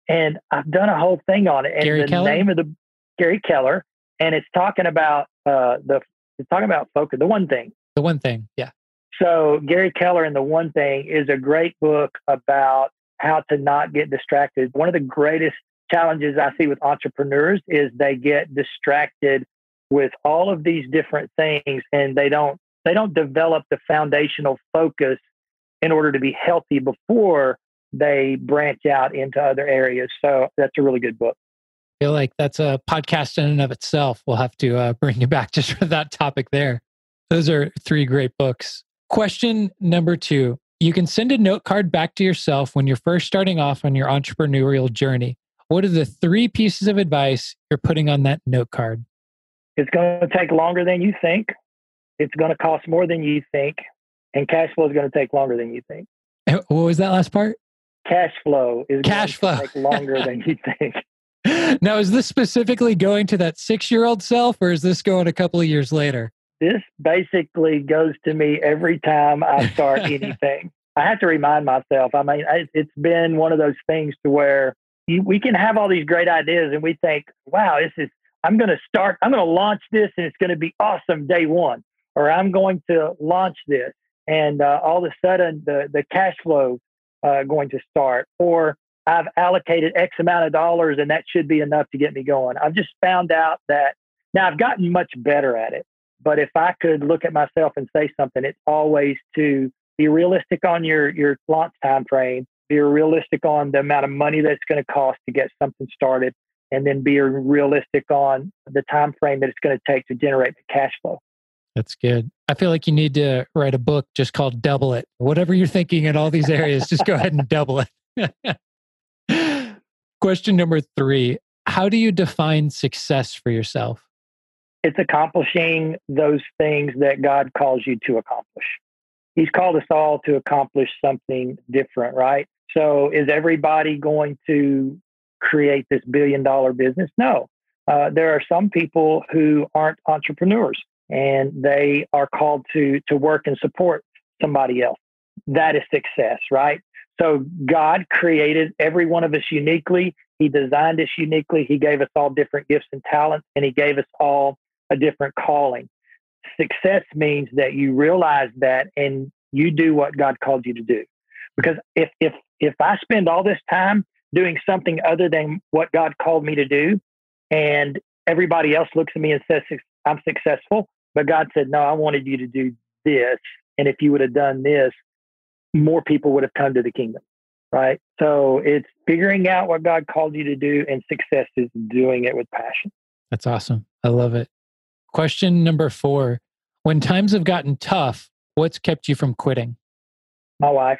and I've done a whole thing on it. And Gary the Keller? name of the Gary Keller, and it's talking about uh, the it's talking about focus. The one thing. The one thing, yeah. So Gary Keller and the one thing is a great book about how to not get distracted. One of the greatest challenges I see with entrepreneurs is they get distracted with all of these different things and they don't they don't develop the foundational focus in order to be healthy before they branch out into other areas. So that's a really good book. I feel like that's a podcast in and of itself. We'll have to uh, bring you back just for that topic there. Those are three great books. Question number two You can send a note card back to yourself when you're first starting off on your entrepreneurial journey. What are the three pieces of advice you're putting on that note card? It's going to take longer than you think. It's going to cost more than you think. And cash flow is going to take longer than you think. Eh, what was that last part? cash flow is cash flow take longer than you think. Now, is this specifically going to that six-year-old self, or is this going a couple of years later? This basically goes to me every time I start anything. I have to remind myself. I mean, it's been one of those things to where you, we can have all these great ideas, and we think, "Wow, this is." I'm going to start. I'm going to launch this, and it's going to be awesome day one. Or I'm going to launch this, and uh, all of a sudden the the cash flow uh, going to start, or I've allocated X amount of dollars and that should be enough to get me going. I've just found out that now I've gotten much better at it. But if I could look at myself and say something, it's always to be realistic on your your launch time frame, be realistic on the amount of money that's going to cost to get something started, and then be realistic on the time frame that it's going to take to generate the cash flow. That's good. I feel like you need to write a book just called Double It. Whatever you're thinking in all these areas, just go ahead and double it. Question number three How do you define success for yourself? It's accomplishing those things that God calls you to accomplish. He's called us all to accomplish something different, right? So, is everybody going to create this billion dollar business? No. Uh, there are some people who aren't entrepreneurs and they are called to to work and support somebody else. That is success, right? So God created every one of us uniquely. He designed us uniquely. He gave us all different gifts and talents, and He gave us all a different calling. Success means that you realize that and you do what God called you to do. Because if if if I spend all this time doing something other than what God called me to do, and everybody else looks at me and says I'm successful, but God said, No, I wanted you to do this. And if you would have done this, more people would have come to the kingdom. Right. So it's figuring out what God called you to do, and success is doing it with passion. That's awesome. I love it. Question number four When times have gotten tough, what's kept you from quitting? My wife.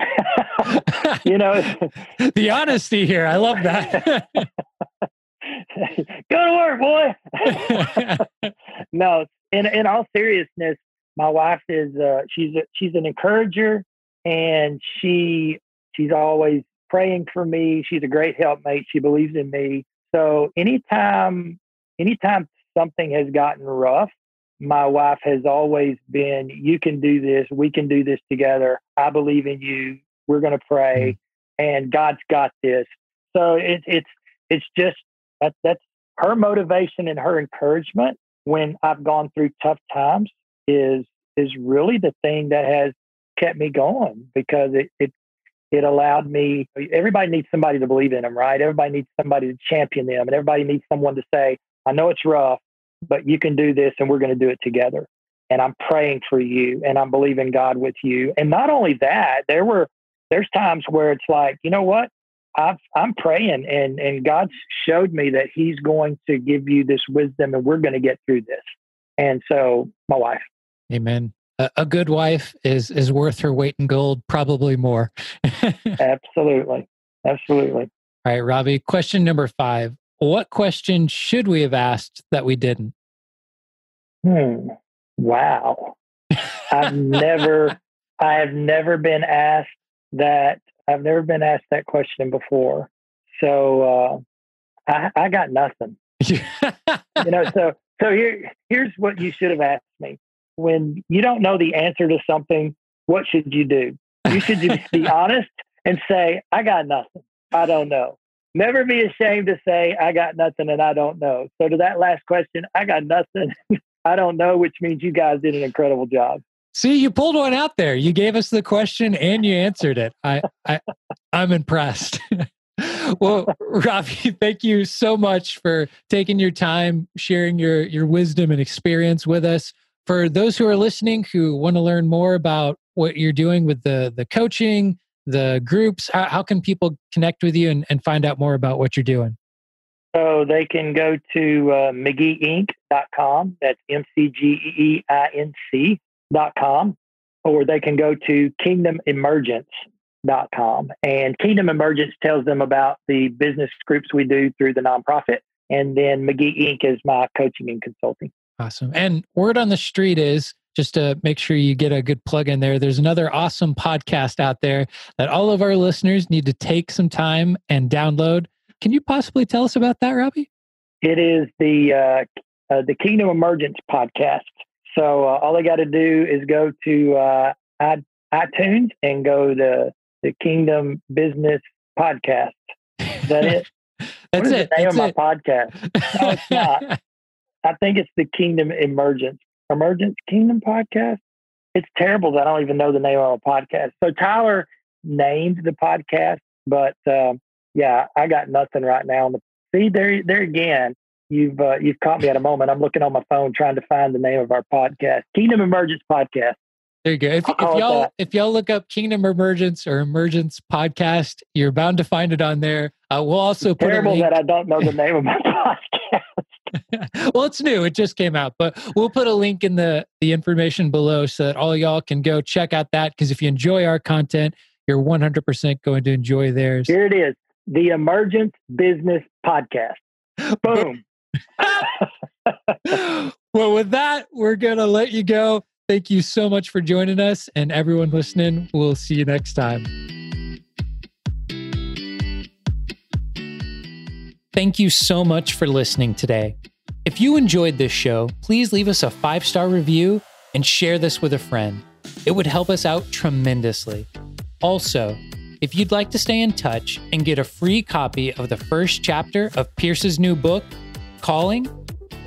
you know, the honesty here. I love that. Go to work, boy. no, in in all seriousness, my wife is uh, she's a, she's an encourager, and she she's always praying for me. She's a great helpmate. She believes in me. So anytime anytime something has gotten rough, my wife has always been, "You can do this. We can do this together. I believe in you. We're going to pray, mm-hmm. and God's got this." So it's it's it's just that that's her motivation and her encouragement when I've gone through tough times is is really the thing that has kept me going because it it it allowed me everybody needs somebody to believe in them right everybody needs somebody to champion them and everybody needs someone to say i know it's rough but you can do this and we're going to do it together and i'm praying for you and i'm believing god with you and not only that there were there's times where it's like you know what i am I'm praying and, and God showed me that He's going to give you this wisdom and we're going to get through this. And so, my wife. Amen. A, a good wife is is worth her weight in gold, probably more. Absolutely. Absolutely. All right, Robbie. Question number five. What question should we have asked that we didn't? Hmm. Wow. I've never, I have never been asked that I've never been asked that question before. So uh, I, I got nothing. you know, so so here here's what you should have asked me. When you don't know the answer to something, what should you do? You should just be honest and say, I got nothing. I don't know. Never be ashamed to say, I got nothing and I don't know. So to that last question, I got nothing. I don't know, which means you guys did an incredible job. See, you pulled one out there. You gave us the question and you answered it. I, I I'm impressed. well, Robbie, thank you so much for taking your time, sharing your your wisdom and experience with us. For those who are listening who want to learn more about what you're doing with the the coaching, the groups, how, how can people connect with you and, and find out more about what you're doing? So they can go to uh, McGeeinc.com. That's M C G E E I N C com, or they can go to kingdomemergence.com. And Kingdom Emergence tells them about the business groups we do through the nonprofit. And then McGee Inc. is my coaching and consulting. Awesome. And word on the street is just to make sure you get a good plug in there, there's another awesome podcast out there that all of our listeners need to take some time and download. Can you possibly tell us about that, Robbie? It is the uh, uh, the Kingdom Emergence podcast. So uh, all they got to do is go to uh, iTunes and go to the Kingdom Business Podcast. Is that it? That's it. The name That's of my it. podcast. No, it's not. I think it's the Kingdom Emergence Emergence Kingdom Podcast. It's terrible that I don't even know the name of a podcast. So Tyler named the podcast, but uh, yeah, I got nothing right now. See there, there again you've uh, you've caught me at a moment. I'm looking on my phone trying to find the name of our podcast, Kingdom Emergence Podcast. There you go. If, if y'all if y'all look up Kingdom Emergence or Emergence Podcast, you're bound to find it on there. Uh, we'll also it's put terrible that I don't know the name of my podcast. well, it's new; it just came out, but we'll put a link in the the information below so that all y'all can go check out that. Because if you enjoy our content, you're 100% going to enjoy theirs. Here it is: the Emergent Business Podcast. Boom. well, with that, we're going to let you go. Thank you so much for joining us. And everyone listening, we'll see you next time. Thank you so much for listening today. If you enjoyed this show, please leave us a five star review and share this with a friend. It would help us out tremendously. Also, if you'd like to stay in touch and get a free copy of the first chapter of Pierce's new book, Calling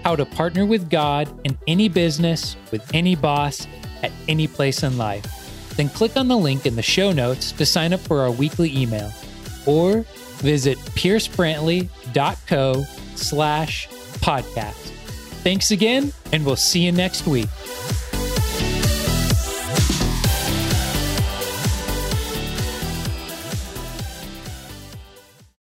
How to Partner with God in Any Business with Any Boss at Any Place in Life, then click on the link in the show notes to sign up for our weekly email or visit piercebrantley.co slash podcast. Thanks again, and we'll see you next week.